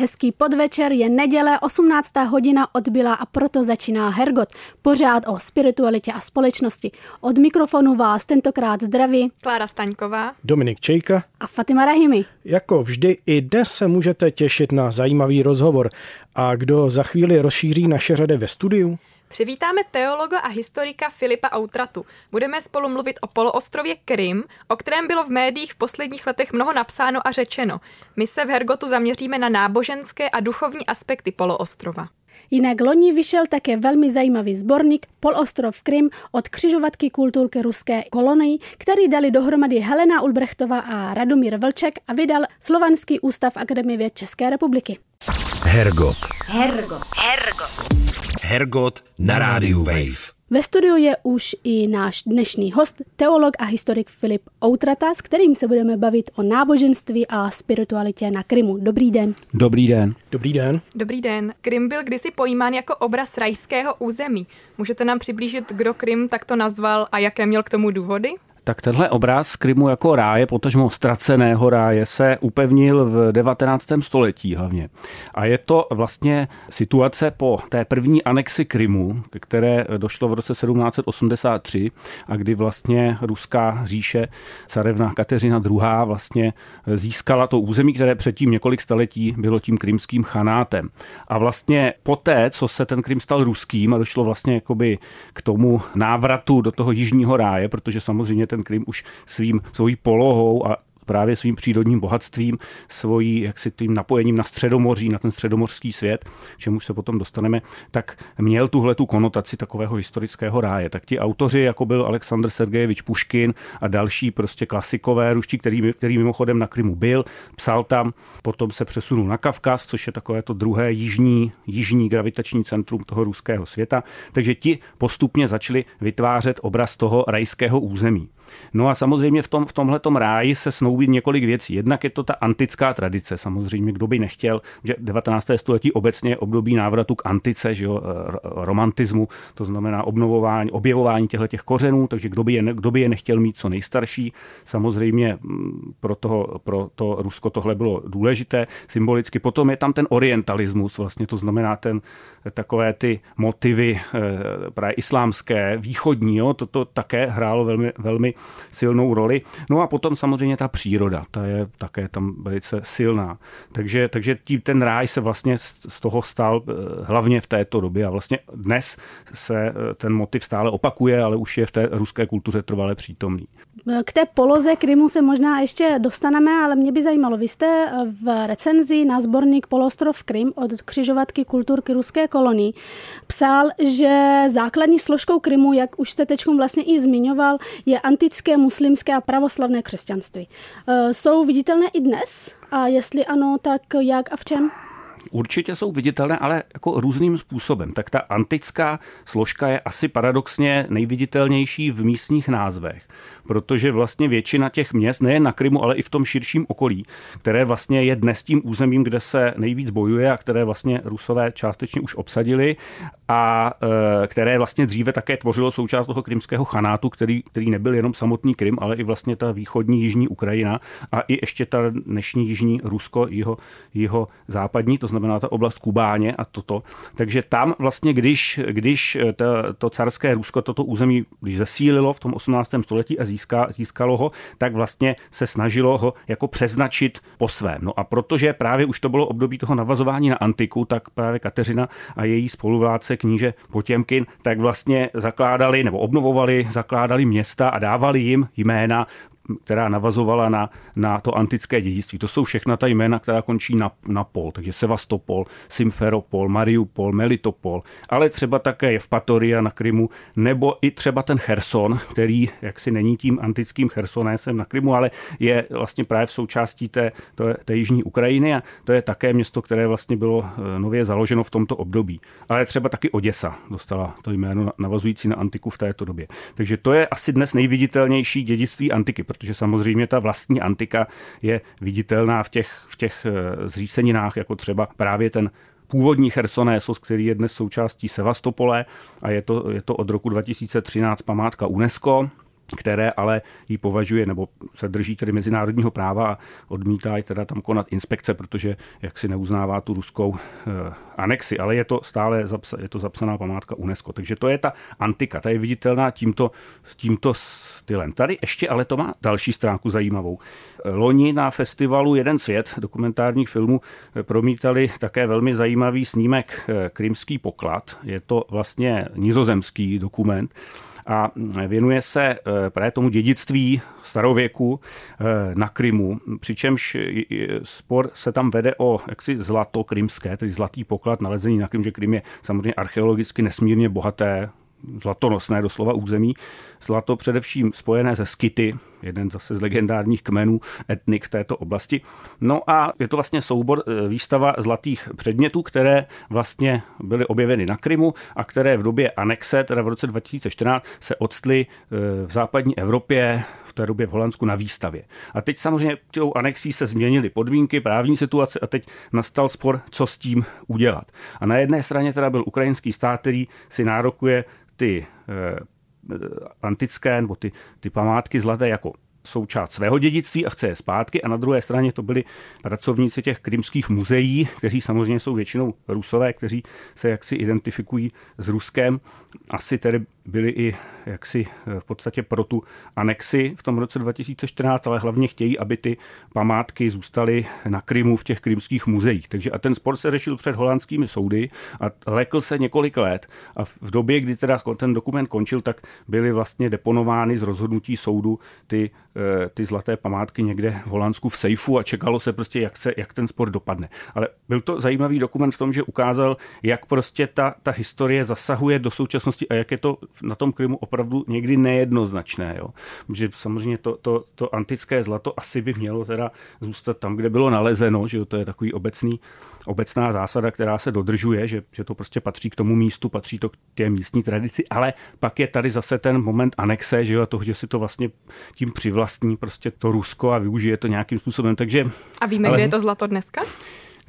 Hezký podvečer je neděle, 18. hodina odbyla a proto začíná Hergot, pořád o spiritualitě a společnosti. Od mikrofonu vás tentokrát zdraví Klára Staňková, Dominik Čejka. a Fatima Rahimi. Jako vždy i dnes se můžete těšit na zajímavý rozhovor. A kdo za chvíli rozšíří naše řady ve studiu? Přivítáme teologa a historika Filipa Outratu. Budeme spolu mluvit o poloostrově Krym, o kterém bylo v médiích v posledních letech mnoho napsáno a řečeno. My se v Hergotu zaměříme na náboženské a duchovní aspekty poloostrova. Jinak loni vyšel také velmi zajímavý sborník Polostrov Krym od křižovatky kulturky ruské kolonii, který dali dohromady Helena Ulbrechtová a Radomír Vlček a vydal Slovanský ústav Akademie věd České republiky. Hergot. Hergot. Hergot. Hergot na rádiu Wave. Ve studiu je už i náš dnešní host, teolog a historik Filip Outrata, s kterým se budeme bavit o náboženství a spiritualitě na Krymu. Dobrý den. Dobrý den. Dobrý den. Dobrý den. Krym byl kdysi pojímán jako obraz rajského území. Můžete nám přiblížit, kdo Krym takto nazval a jaké měl k tomu důvody? Tak tenhle obraz Krymu jako ráje, potažmo ztraceného ráje, se upevnil v 19. století hlavně. A je to vlastně situace po té první anexi Krymu, které došlo v roce 1783 a kdy vlastně ruská říše carevna Kateřina II. vlastně získala to území, které předtím několik staletí bylo tím krymským chanátem. A vlastně poté, co se ten Krym stal ruským a došlo vlastně jakoby k tomu návratu do toho jižního ráje, protože samozřejmě ten Krym už svým svojí polohou a právě svým přírodním bohatstvím, svojí jaksi tím napojením na středomoří, na ten středomořský svět, čemu se potom dostaneme, tak měl tuhle tu konotaci takového historického ráje. Tak ti autoři, jako byl Aleksandr Sergejevič Puškin a další prostě klasikové ruští, který, který mimochodem na Krymu byl, psal tam, potom se přesunul na Kavkaz, což je takové to druhé jižní, jižní gravitační centrum toho ruského světa. Takže ti postupně začali vytvářet obraz toho rajského území. No a samozřejmě v, tom, v tomhletom ráji se snoubí několik věcí. Jednak je to ta antická tradice, samozřejmě, kdo by nechtěl, že 19. století obecně je období návratu k antice, že jo, romantismu, to znamená obnovování, objevování těchto těch kořenů, takže kdo by, je, kdo by je nechtěl mít co nejstarší. Samozřejmě pro, toho, pro to Rusko tohle bylo důležité symbolicky. Potom je tam ten orientalismus, vlastně to znamená ten, takové ty motivy právě islámské, východní, jo, to, to také hrálo velmi, velmi silnou roli. No a potom samozřejmě ta příroda, ta je také tam velice silná. Takže, takže tí, ten ráj se vlastně z toho stal hlavně v této době a vlastně dnes se ten motiv stále opakuje, ale už je v té ruské kultuře trvale přítomný. K té poloze Krymu se možná ještě dostaneme, ale mě by zajímalo, vy jste v recenzi na sborník Polostrov Krym od křižovatky kulturky ruské kolonii psal, že základní složkou Krymu, jak už jste teď vlastně i zmiňoval, je antické, muslimské a pravoslavné křesťanství. Jsou viditelné i dnes? A jestli ano, tak jak a v čem? Určitě jsou viditelné, ale jako různým způsobem. Tak ta antická složka je asi paradoxně nejviditelnější v místních názvech protože vlastně většina těch měst, nejen na Krymu, ale i v tom širším okolí, které vlastně je dnes tím územím, kde se nejvíc bojuje a které vlastně Rusové částečně už obsadili a e, které vlastně dříve také tvořilo součást toho krymského chanátu, který, který nebyl jenom samotný Krym, ale i vlastně ta východní jižní Ukrajina a i ještě ta dnešní jižní Rusko, jeho, jeho západní, to znamená ta oblast Kubáně a toto. Takže tam vlastně, když, když to, to carské Rusko toto území, když zesílilo v tom 18. století a získá, získalo ho, tak vlastně se snažilo ho jako přeznačit po svém. No a protože právě už to bylo období toho navazování na antiku, tak právě Kateřina a její spoluvládce kníže Potěmkin, tak vlastně zakládali nebo obnovovali, zakládali města a dávali jim jména která navazovala na, na to antické dědictví. To jsou všechna ta jména, která končí na, na pol. Takže Sevastopol, Simferopol, Mariupol, Melitopol, ale třeba také Evpatoria na Krymu, nebo i třeba ten Cherson, který jaksi není tím antickým Chersonésem na Krymu, ale je vlastně právě v součástí té, té, té jižní Ukrajiny a to je také město, které vlastně bylo nově založeno v tomto období. Ale třeba taky Oděsa dostala to jméno navazující na antiku v této době. Takže to je asi dnes nejviditelnější dědictví antiky, protože samozřejmě ta vlastní antika je viditelná v těch, v těch eh, zříceninách, jako třeba právě ten původní Chersonésos, který je dnes součástí Sevastopole a je to, je to od roku 2013 památka UNESCO které ale ji považuje nebo se drží tedy mezinárodního práva a odmítá i teda tam konat inspekce, protože jak si neuznává tu ruskou eh, anexi, ale je to stále zapsa, je to zapsaná památka UNESCO. Takže to je ta antika, ta je viditelná tímto, tímto stylem. Tady ještě ale to má další stránku zajímavou. Loni na festivalu Jeden svět dokumentárních filmů eh, promítali také velmi zajímavý snímek eh, Krymský poklad. Je to vlastně nizozemský dokument, a věnuje se eh, právě tomu dědictví starověku eh, na Krymu, přičemž spor se tam vede o jaksi zlato krymské, tedy zlatý poklad nalezený na Krym, že Krym je samozřejmě archeologicky nesmírně bohaté zlatonosné doslova území. Zlato především spojené ze Skity, jeden zase z legendárních kmenů etnik v této oblasti. No a je to vlastně soubor e, výstava zlatých předmětů, které vlastně byly objeveny na Krymu a které v době anexe, teda v roce 2014, se odstly e, v západní Evropě, v té době v Holandsku na výstavě. A teď samozřejmě tou anexí se změnily podmínky, právní situace a teď nastal spor, co s tím udělat. A na jedné straně teda byl ukrajinský stát, který si nárokuje ty eh, antické nebo ty, ty památky zlaté jako součást svého dědictví a chce je zpátky a na druhé straně to byli pracovníci těch krymských muzeí, kteří samozřejmě jsou většinou rusové, kteří se jaksi identifikují s Ruskem. Asi tedy byli i jaksi v podstatě pro tu anexi v tom roce 2014, ale hlavně chtějí, aby ty památky zůstaly na Krymu v těch krymských muzeích. Takže a ten spor se řešil před holandskými soudy a lekl se několik let a v době, kdy teda ten dokument končil, tak byly vlastně deponovány z rozhodnutí soudu ty, eh, ty zlaté památky někde v Holandsku v sejfu a čekalo se prostě, jak, se, jak ten spor dopadne. Ale byl to zajímavý dokument v tom, že ukázal, jak prostě ta, ta historie zasahuje do současnosti a jak je to na tom Krymu opravdu někdy nejednoznačné. Jo. Že samozřejmě to, to, to antické zlato asi by mělo teda zůstat tam, kde bylo nalezeno, že jo, to je takový obecný, obecná zásada, která se dodržuje, že, že to prostě patří k tomu místu, patří to k té místní tradici, ale pak je tady zase ten moment anexe, že jo, a toho, že si to vlastně tím přivlastní prostě to Rusko a využije to nějakým způsobem. Takže, a víme, ale... kde je to zlato dneska?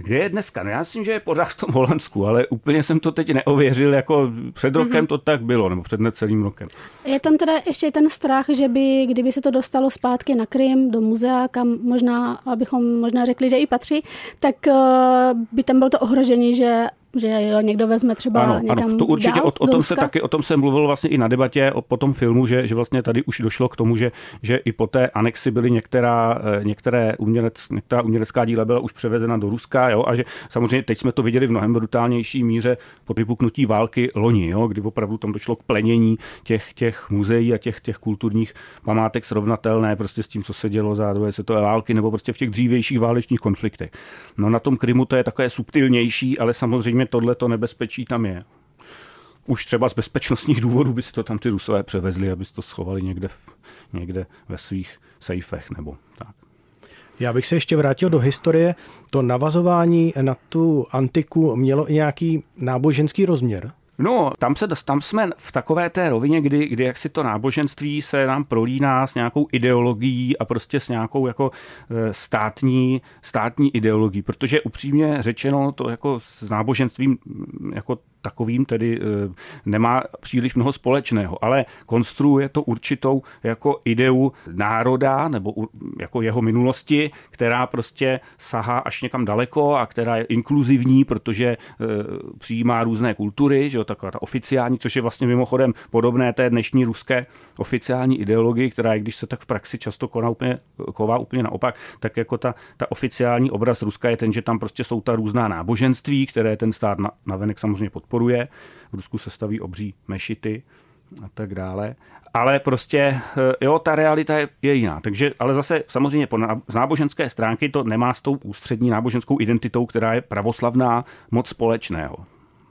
Kde je dneska? No já myslím, že je pořád v tom Holandsku, ale úplně jsem to teď neověřil, jako před rokem mm-hmm. to tak bylo, nebo před necelým rokem. Je tam teda ještě ten strach, že by, kdyby se to dostalo zpátky na Krym, do muzea, kam možná, abychom možná řekli, že i patří, tak uh, by tam bylo to ohrožení, že že jo, někdo vezme třeba ano, někam ano, to určitě dál, o, o tom se taky, o tom jsem mluvil vlastně i na debatě o, po tom filmu, že, že vlastně tady už došlo k tomu, že, že i po té anexi byly některá, eh, některé umělec, některá umělecká díla byla už převezena do Ruska, jo, a že samozřejmě teď jsme to viděli v mnohem brutálnější míře po vypuknutí války loni, jo, kdy opravdu tam došlo k plenění těch, těch muzeí a těch, těch kulturních památek srovnatelné prostě s tím, co se dělo za druhé světové války nebo prostě v těch dřívějších válečných konfliktech. No na tom Krymu to je takové subtilnější, ale samozřejmě samozřejmě tohle to nebezpečí tam je. Už třeba z bezpečnostních důvodů by si to tam ty Rusové převezli, aby si to schovali někde, v, někde ve svých sejfech nebo tak. Já bych se ještě vrátil do historie. To navazování na tu antiku mělo i nějaký náboženský rozměr? No, tam, se, tam jsme v takové té rovině, kdy, kdy jak si to náboženství se nám prolíná s nějakou ideologií a prostě s nějakou jako e, státní, státní ideologií, protože upřímně řečeno to jako s náboženstvím jako takovým tedy eh, nemá příliš mnoho společného, ale konstruuje to určitou jako ideu národa nebo jako jeho minulosti, která prostě sahá až někam daleko a která je inkluzivní, protože eh, přijímá různé kultury, že jo, taková ta oficiální, což je vlastně mimochodem podobné té dnešní ruské oficiální ideologii, která, když se tak v praxi často koná úplně, chová úplně naopak, tak jako ta, ta oficiální obraz Ruska je ten, že tam prostě jsou ta různá náboženství, které ten stát na, navenek samozřejmě podporuje podporuje. V Rusku se staví obří mešity a tak dále. Ale prostě, eh, jo, ta realita je, je jiná. Takže, ale zase samozřejmě po, z náboženské stránky to nemá s tou ústřední náboženskou identitou, která je pravoslavná, moc společného.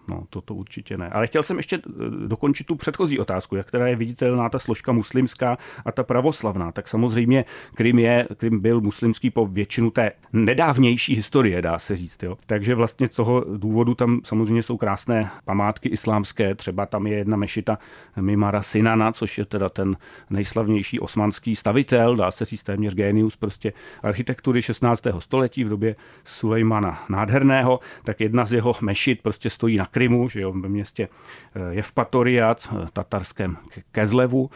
No, to, to určitě ne. Ale chtěl jsem ještě eh, dokončit tu předchozí otázku, jak která je viditelná ta složka muslimská a ta pravoslavná. Tak samozřejmě Krym, je, Krym byl muslimský po většinu té nedávnější historie, dá se říct. Jo. Takže vlastně z toho důvodu tam samozřejmě jsou krásné památky islámské. Třeba tam je jedna mešita Mimara Sinana, což je teda ten nejslavnější osmanský stavitel, dá se říct téměř genius prostě architektury 16. století v době Sulejmana Nádherného, tak jedna z jeho mešit prostě stojí na Krymu, že jo, ve městě eh, Jevpatoriat, eh, tatarském Kezlevu,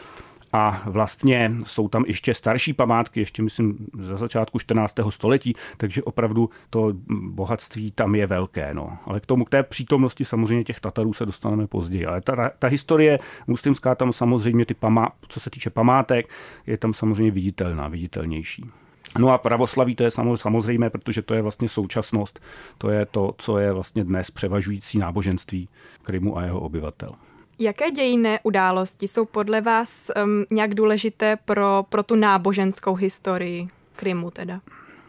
a vlastně jsou tam ještě starší památky, ještě myslím za začátku 14. století, takže opravdu to bohatství tam je velké. No. Ale k tomu, k té přítomnosti samozřejmě těch Tatarů se dostaneme později. Ale ta, ta historie muslimská tam samozřejmě, ty pamá, co se týče památek, je tam samozřejmě viditelná, viditelnější. No a pravoslaví to je samozřejmé, protože to je vlastně současnost, to je to, co je vlastně dnes převažující náboženství Krymu a jeho obyvatel. Jaké dějinné události jsou podle vás um, nějak důležité pro, pro tu náboženskou historii Krymu teda?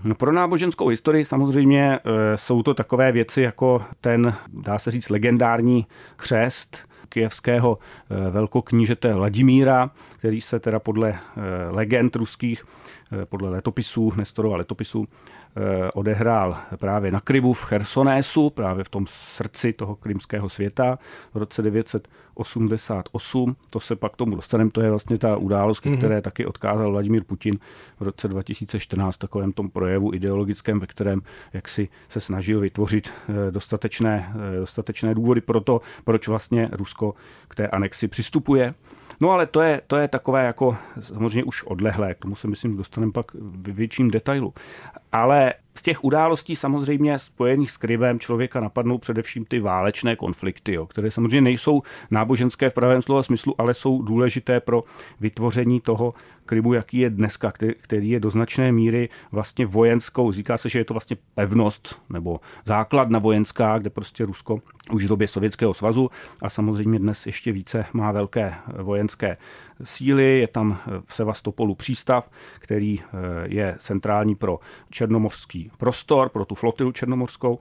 No pro náboženskou historii samozřejmě e, jsou to takové věci jako ten, dá se říct, legendární křest kijevského e, velkoknížete Vladimíra, který se teda podle e, legend ruských, podle letopisů, Nestorova letopisů, Eh, odehrál právě na Krymu v Chersonésu, právě v tom srdci toho krymského světa v roce 988. To se pak tomu dostaneme, to je vlastně ta událost, mm-hmm. které taky odkázal Vladimír Putin v roce 2014 takovém tom projevu ideologickém, ve kterém jak si se snažil vytvořit eh, dostatečné, eh, dostatečné důvody pro to, proč vlastně Rusko k té anexi přistupuje. No ale to je, to je takové jako samozřejmě už odlehlé, k tomu se myslím dostaneme pak v větším detailu. Ale z těch událostí samozřejmě spojených s Krymem člověka napadnou především ty válečné konflikty, jo, které samozřejmě nejsou náboženské v pravém slova smyslu, ale jsou důležité pro vytvoření toho Krymu, jaký je dneska, který je do značné míry vlastně vojenskou. Říká se, že je to vlastně pevnost nebo základna vojenská, kde prostě Rusko už v době Sovětského svazu a samozřejmě dnes ještě více má velké vojenské síly. Je tam v Sevastopolu přístav, který eh, je centrální pro černomorský prostor, pro tu flotilu černomorskou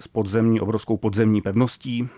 s podzemní, obrovskou podzemní pevností.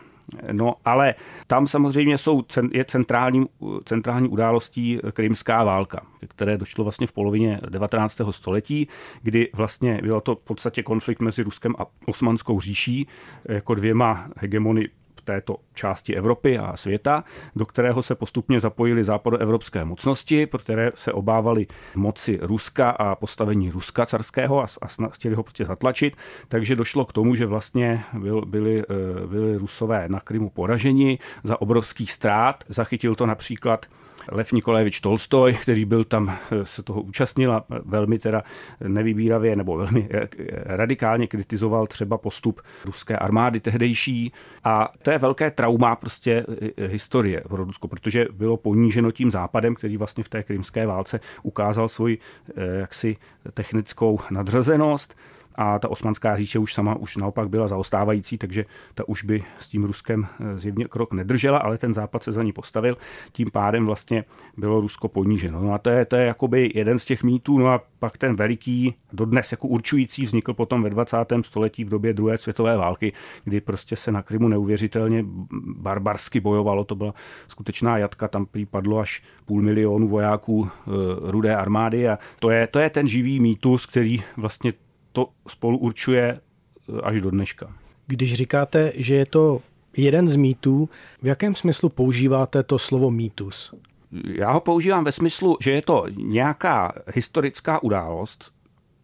No, ale tam samozřejmě jsou, je centrální, centrální událostí krymská válka, které došlo vlastně v polovině 19. století, kdy vlastně bylo to v podstatě konflikt mezi Ruskem a Osmanskou říší jako dvěma hegemony této části Evropy a světa, do kterého se postupně zapojily západoevropské mocnosti, pro které se obávali moci Ruska a postavení Ruska carského a, a chtěli ho prostě zatlačit. Takže došlo k tomu, že vlastně byl, byli, eh, byli Rusové na Krymu poraženi za obrovských ztrát. Zachytil to například Lev Nikolajevič Tolstoj, který byl tam, eh, se toho účastnil a velmi teda nevybíravě nebo velmi eh, radikálně kritizoval třeba postup ruské armády tehdejší. A to je velké trauma prostě eh, historie pro Rusko, protože bylo poníženo tím západem, který vlastně v té krymské válce ukázal svoji jaksi technickou nadřazenost a ta osmanská říše už sama už naopak byla zaostávající, takže ta už by s tím Ruskem eh, zjevně krok nedržela, ale ten západ se za ní postavil, tím pádem vlastně bylo Rusko poníženo. No a to je, to je jakoby jeden z těch mýtů, no a pak ten veliký, dodnes jako určující, vznikl potom ve 20. století v době druhé světové války, kdy prostě se na Krymu neuvěřitelně barbarsky bojovalo, to byla skutečná jatka, tam připadlo až půl milionu vojáků e, rudé armády a to je, to je ten živý mýtus, který vlastně to spolu určuje eh, až do dneška. Když říkáte, že je to jeden z mýtů, v jakém smyslu používáte to slovo mýtus? Já ho používám ve smyslu, že je to nějaká historická událost,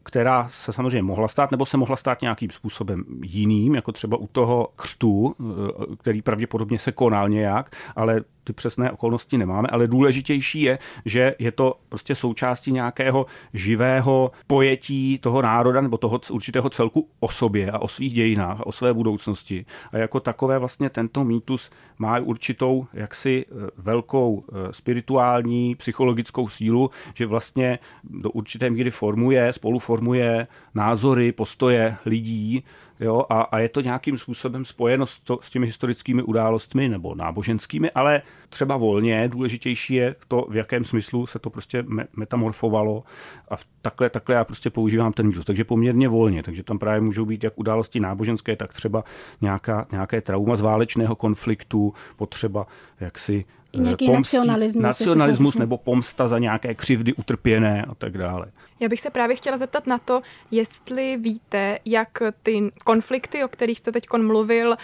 která se samozřejmě mohla stát, nebo se mohla stát nějakým způsobem jiným, jako třeba u toho křtu, eh, který pravděpodobně se konal nějak, ale ty přesné okolnosti nemáme, ale důležitější je, že je to prostě součástí nějakého živého pojetí toho národa nebo toho určitého celku o sobě a o svých dějinách a o své budoucnosti. A jako takové vlastně tento mýtus má určitou jaksi eh, velkou eh, spirituální, psychologickou sílu, že vlastně do určité míry formuje, spoluformuje názory, postoje lidí, jo, a, a je to nějakým způsobem spojeno s, to, s těmi historickými událostmi nebo náboženskými, ale třeba volně. Důležitější je to, v jakém smyslu se to prostě me, metamorfovalo a v, takhle, takhle já prostě používám ten mýtus. Takže poměrně volně, takže tam právě můžou být jak události náboženské, tak třeba nějaká, nějaké trauma z válečného konfliktu, potřeba jaksi nějaký pomstí, nacionalismus. Nacionalismus nebo pomsta za nějaké křivdy utrpěné a tak dále. Já bych se právě chtěla zeptat na to, jestli víte, jak ty konflikty, o kterých jste teď mluvil,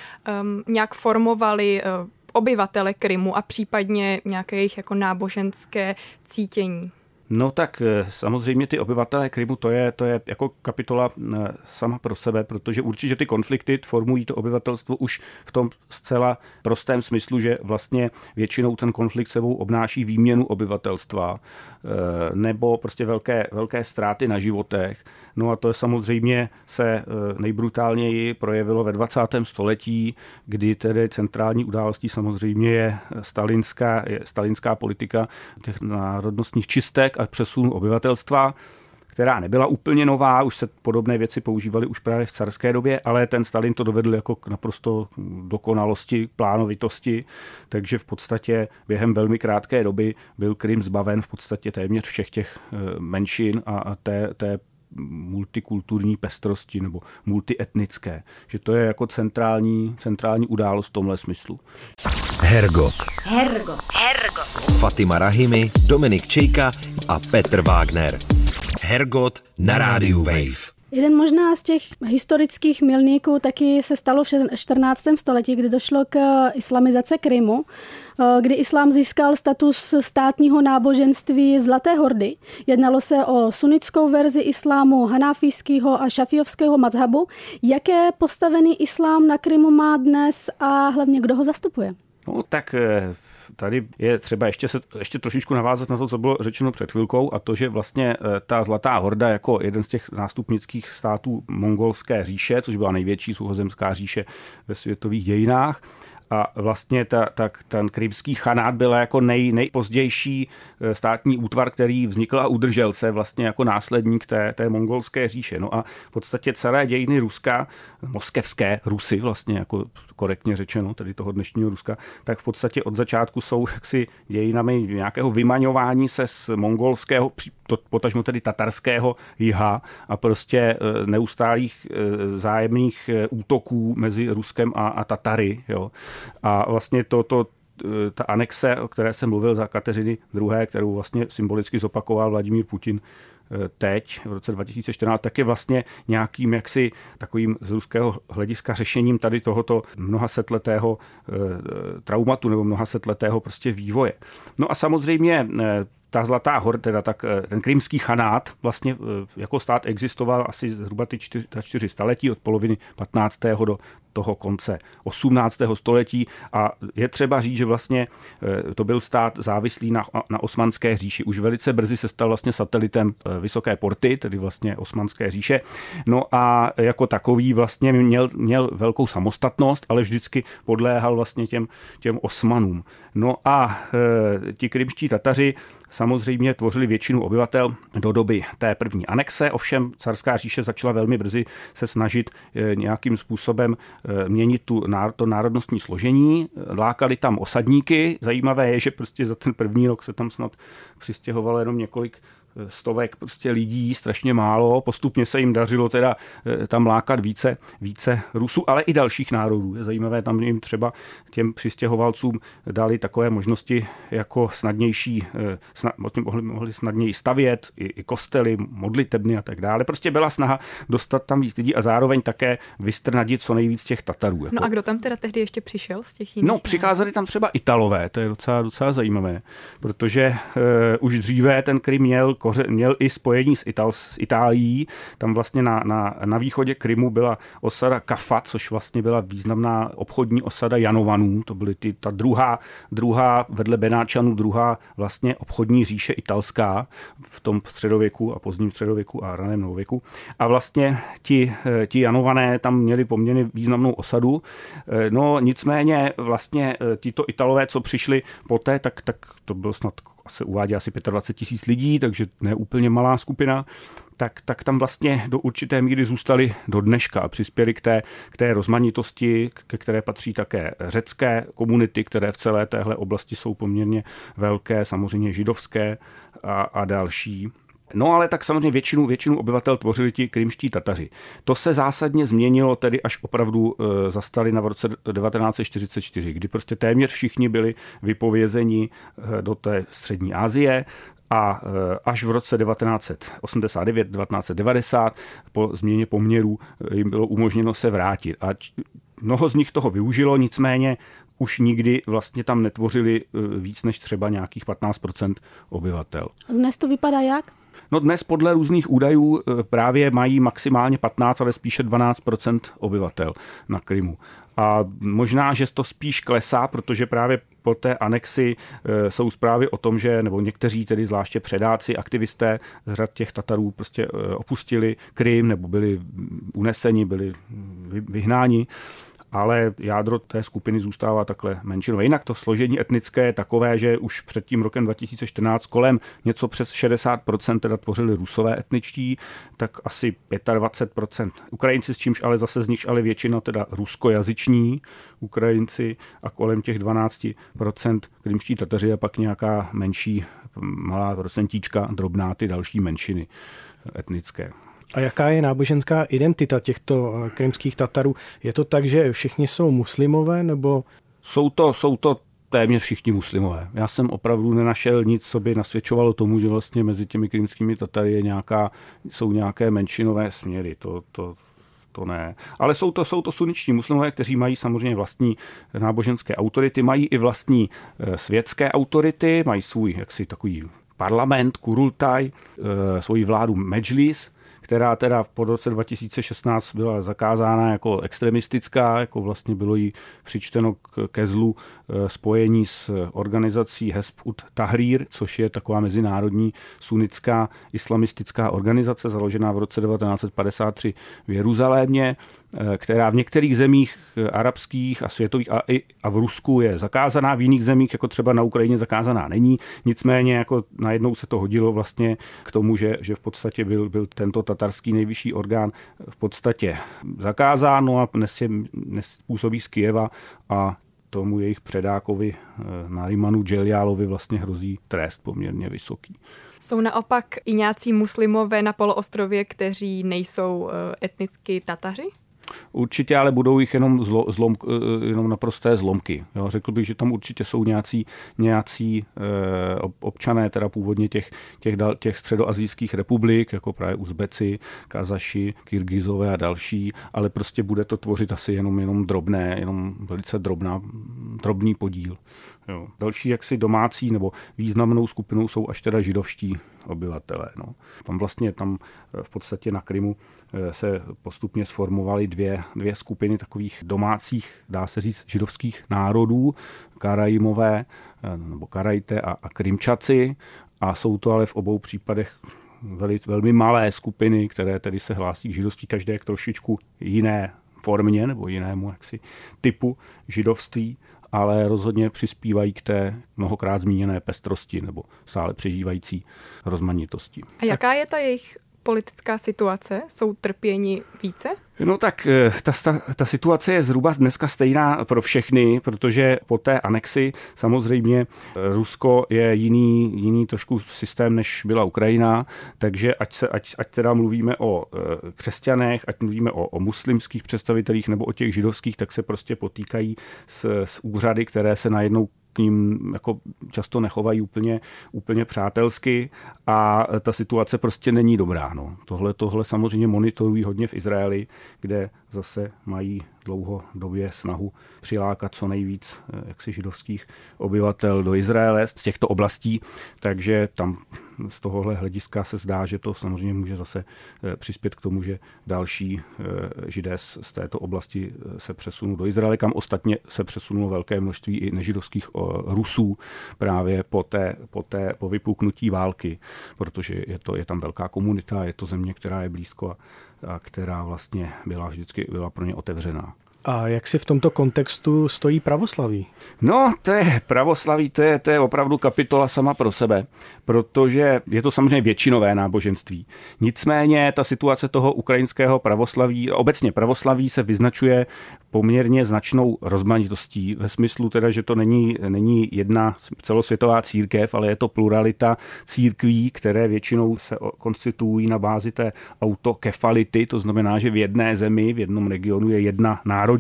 um, nějak formovaly uh, obyvatele Krymu a případně nějaké jejich jako náboženské cítění. No tak eh, samozřejmě ty obyvatelé Krymu, to je, to je jako kapitola eh, sama pro sebe, protože určitě ty konflikty formují to obyvatelstvo už v tom zcela prostém smyslu, že vlastně většinou ten konflikt sebou obnáší výměnu obyvatelstva eh, nebo prostě velké, velké ztráty na životech. No a to samozřejmě se nejbrutálněji projevilo ve 20. století, kdy tedy centrální událostí samozřejmě je stalinská, je stalinská politika těch národnostních čistek, a přesunu obyvatelstva, která nebyla úplně nová, už se podobné věci používaly už právě v carské době, ale ten Stalin to dovedl jako k naprosto dokonalosti, plánovitosti, takže v podstatě během velmi krátké doby byl Krym zbaven v podstatě téměř všech těch eh, menšin a té, té multikulturní pestrosti nebo multietnické. Že to je jako centrální, centrální událost v tomhle smyslu. Hergot. Hergot. Hergot. Fatima Rahimi, Dominik Čejka a Petr Wagner. Hergot na rádiu Wave. Jeden možná z těch historických milníků taky se stalo v 14. století, kdy došlo k islamizace Krymu, eh, kdy islám získal status státního náboženství Zlaté hordy. Jednalo se o sunnickou verzi islámu hanáfijského a šafijovského mazhabu. Jaké postavený islám na Krymu má dnes a hlavně kdo ho zastupuje? No tak eh, tady je třeba ještě, se, ještě trošičku navázat na to, co bylo řečeno před chvilkou a to, že vlastně eh, ta Zlatá horda jako jeden z těch nástupnických států mongolské říše, což byla největší suhozemská říše ve světových dějinách, a vlastně ta, ta, ten krymský chanát byl jako nej, nejpozdější eh, státní útvar, který vznikl a udržel se vlastně jako následník té, té mongolské říše. No a v podstatě celé dějiny Ruska, moskevské Rusy vlastně, jako korektně řečeno, tedy toho dnešního Ruska, tak v podstatě od začátku jsou jaksi dějinami nějakého vymaňování se z mongolského, potažmo tedy tatarského jiha a prostě eh, neustálých eh, zájemných útoků mezi Ruskem a, a Tatary. Jo. A vlastně to, to, ta anexe, o které jsem mluvil za Kateřiny II., kterou vlastně symbolicky zopakoval Vladimír Putin teď, v roce 2014, tak je vlastně nějakým jaksi takovým z ruského hlediska řešením tady tohoto mnohasetletého eh, traumatu nebo mnohasetletého prostě vývoje. No a samozřejmě ta Zlatá hor, teda tak, ten krymský chanát vlastně jako stát existoval asi zhruba ty čtyři, čtyři staletí od poloviny 15. do toho konce 18. století a je třeba říct, že vlastně eh, to byl stát závislý na, na osmanské říši. Už velice brzy se stal vlastně satelitem eh, Vysoké porty, tedy vlastně osmanské říše. No a jako takový vlastně měl, měl velkou samostatnost, ale vždycky podléhal vlastně těm, těm osmanům. No a ti krymští Tataři samozřejmě tvořili většinu obyvatel do doby té první anexe, ovšem carská říše začala velmi brzy se snažit e, nějakým způsobem Eh, měnit tu, to národnostní složení, lákali tam osadníky. Zajímavé je, že prostě za ten první rok se tam snad přistěhovalo jenom několik stovek prostě lidí, strašně málo. Postupně se jim dařilo teda eh, tam lákat více, více Rusů, ale i dalších národů. Je zajímavé, tam jim třeba těm přistěhovalcům dali takové možnosti jako snadnější, eh, snad, mohli, mohli snadněji stavět, i, i kostely, modlitebny a tak dále. Prostě byla snaha dostat tam víc lidí a zároveň také vystrnadit co nejvíc těch Tatarů. Jako. No a kdo tam teda tehdy ještě přišel z těch jiných? No, přicházeli tam třeba Italové, to je docela, docela zajímavé, protože uh, už dříve ten Krym měl koře, měl i spojení s, Ital, s Itálií. Tam vlastně na, na, na východě Krymu byla osada Kafa, což vlastně byla významná obchodní osada Janovanů. To byly ty, ta druhá, druhá vedle Benáčanů, druhá vlastně obchodní říše italská v tom středověku a pozdním středověku a raném novověku. A vlastně ti, ti Janované tam měli poměrně významnou osadu. No nicméně vlastně tito Italové, co přišli poté, tak, tak to bylo snad se uvádí asi 25 tisíc lidí, takže ne úplně malá skupina, tak, tak tam vlastně do určité míry zůstali do dneška a přispěli k té, k té rozmanitosti, ke které patří také řecké komunity, které v celé téhle oblasti jsou poměrně velké, samozřejmě židovské a, a další. No ale tak samozřejmě většinu, většinu obyvatel tvořili ti krymští Tataři. To se zásadně změnilo tedy až opravdu e, zastali na v roce 1944, kdy prostě téměř všichni byli vypovězeni e, do té střední Asie a e, až v roce 1989, 1990 po změně poměrů e, jim bylo umožněno se vrátit. A mnoho z nich toho využilo, nicméně už nikdy vlastně tam netvořili e, víc než třeba nějakých 15% obyvatel. Dnes to vypadá jak? No dnes podle různých údajů právě mají maximálně 15, ale spíše 12% obyvatel na Krymu. A možná, že to spíš klesá, protože právě po té anexi e, jsou zprávy o tom, že, nebo někteří tedy zvláště předáci, aktivisté z řad těch Tatarů prostě e, opustili Krym nebo byli uneseni, byli vyhnáni ale jádro té skupiny zůstává takhle menšinové. Jinak to složení etnické je takové, že už před tím rokem 2014 kolem něco přes 60% teda tvořili rusové etničtí, tak asi 25% Ukrajinci, s čímž ale zase z nich ale většina teda ruskojazyční Ukrajinci a kolem těch 12% krymští Tataři a pak nějaká menší malá procentíčka drobná ty další menšiny etnické. A jaká je náboženská identita těchto eh, krymských Tatarů? Je to tak, že všichni jsou muslimové nebo... Jsou to, jsou to téměř všichni muslimové. Já jsem opravdu nenašel nic, co by nasvědčovalo tomu, že vlastně mezi těmi krymskými Tatary je nějaká, jsou nějaké menšinové směry. To, to, to ne. Ale jsou to, jsou to suniční muslimové, kteří mají samozřejmě vlastní náboženské autority, mají i vlastní e, světské autority, mají svůj jaksi takový parlament, kurultaj, svoji vládu Medžlis, která teda po roce 2016 byla zakázána jako extremistická, jako vlastně bylo jí přičteno ke zlu eh, spojení s organizací Hezb Tahrir, což je taková mezinárodní sunická islamistická organizace založená v roce 1953 v Jeruzalémě. Eh, která v některých zemích eh, arabských a světových a, i, a v Rusku je zakázaná, v jiných zemích, jako třeba na Ukrajině, zakázaná není. Nicméně jako najednou se to hodilo vlastně k tomu, že, že v podstatě byl, byl tento tatarský nejvyšší orgán v podstatě zakázán no a dnes, je, dnes působí z Kijeva a tomu jejich předákovi eh, Narimanu Dželjálovi vlastně hrozí trest poměrně vysoký. Jsou naopak i nějací muslimové na poloostrově, kteří nejsou etnicky Tataři? Určitě, ale budou jich jenom, zlo, zlom, eh, jenom naprosté zlomky. Jo, řekl bych, že tam určitě jsou nějací, nějací eh, občané teda původně těch, těch, dal, těch středoazijských republik, jako právě Uzbeci, Kazaši, Kyrgyzové a další, ale prostě bude to tvořit asi jenom, jenom drobné, jenom velice drobná, drobný podíl. Jo. Další jaksi domácí nebo významnou skupinou jsou až teda židovští obyvatelé. No. Tam vlastně tam eh, v podstatě na Krymu eh, se postupně sformovaly dvě, dvě skupiny takových domácích, dá se říct, židovských národů, Karajimové eh, nebo Karajte a, a Krymčaci a jsou to ale v obou případech veli, velmi malé skupiny, které tedy se hlásí k židovství každé k trošičku jiné formě nebo jinému jaksi typu židovství ale rozhodně přispívají k té mnohokrát zmíněné pestrosti nebo stále přežívající rozmanitosti. A jaká je ta jejich politická situace? Jsou trpěni více? No tak eh, ta, ta, situace je zhruba dneska stejná pro všechny, protože po té anexi samozřejmě Rusko je jiný, jiný trošku systém, než byla Ukrajina, takže ať, se, ať, ať teda mluvíme o eh, křesťanech, ať mluvíme o, o muslimských představitelích nebo o těch židovských, tak se prostě potýkají s, s úřady, které se najednou k ním jako často nechovají úplně, úplně přátelsky a ta situace prostě není dobrá. No. Tohle, tohle samozřejmě monitorují hodně v Izraeli, kde zase mají dlouhodobě snahu přilákat co nejvíc eh, jaksi židovských obyvatel do Izraele z těchto oblastí, takže tam z tohohle hlediska se zdá, že to samozřejmě může zase eh, přispět k tomu, že další eh, židé z této oblasti se přesunou do Izraele, kam ostatně se přesunulo velké množství i nežidovských Rusů právě po, té, po, té, po vypuknutí války, protože je, to, je tam velká komunita, je to země, která je blízko a, a která vlastně byla vždycky byla pro ně otevřená. A jak si v tomto kontextu stojí pravoslaví? No, to je pravoslaví, to je, to je opravdu kapitola sama pro sebe, protože je to samozřejmě většinové náboženství. Nicméně ta situace toho ukrajinského pravoslaví, obecně pravoslaví se vyznačuje poměrně značnou rozmanitostí ve smyslu teda, že to není, není jedna celosvětová církev, ale je to pluralita církví, které většinou se konstituují na bázi té autokefality, to znamená, že v jedné zemi, v jednom regionu je jedna národní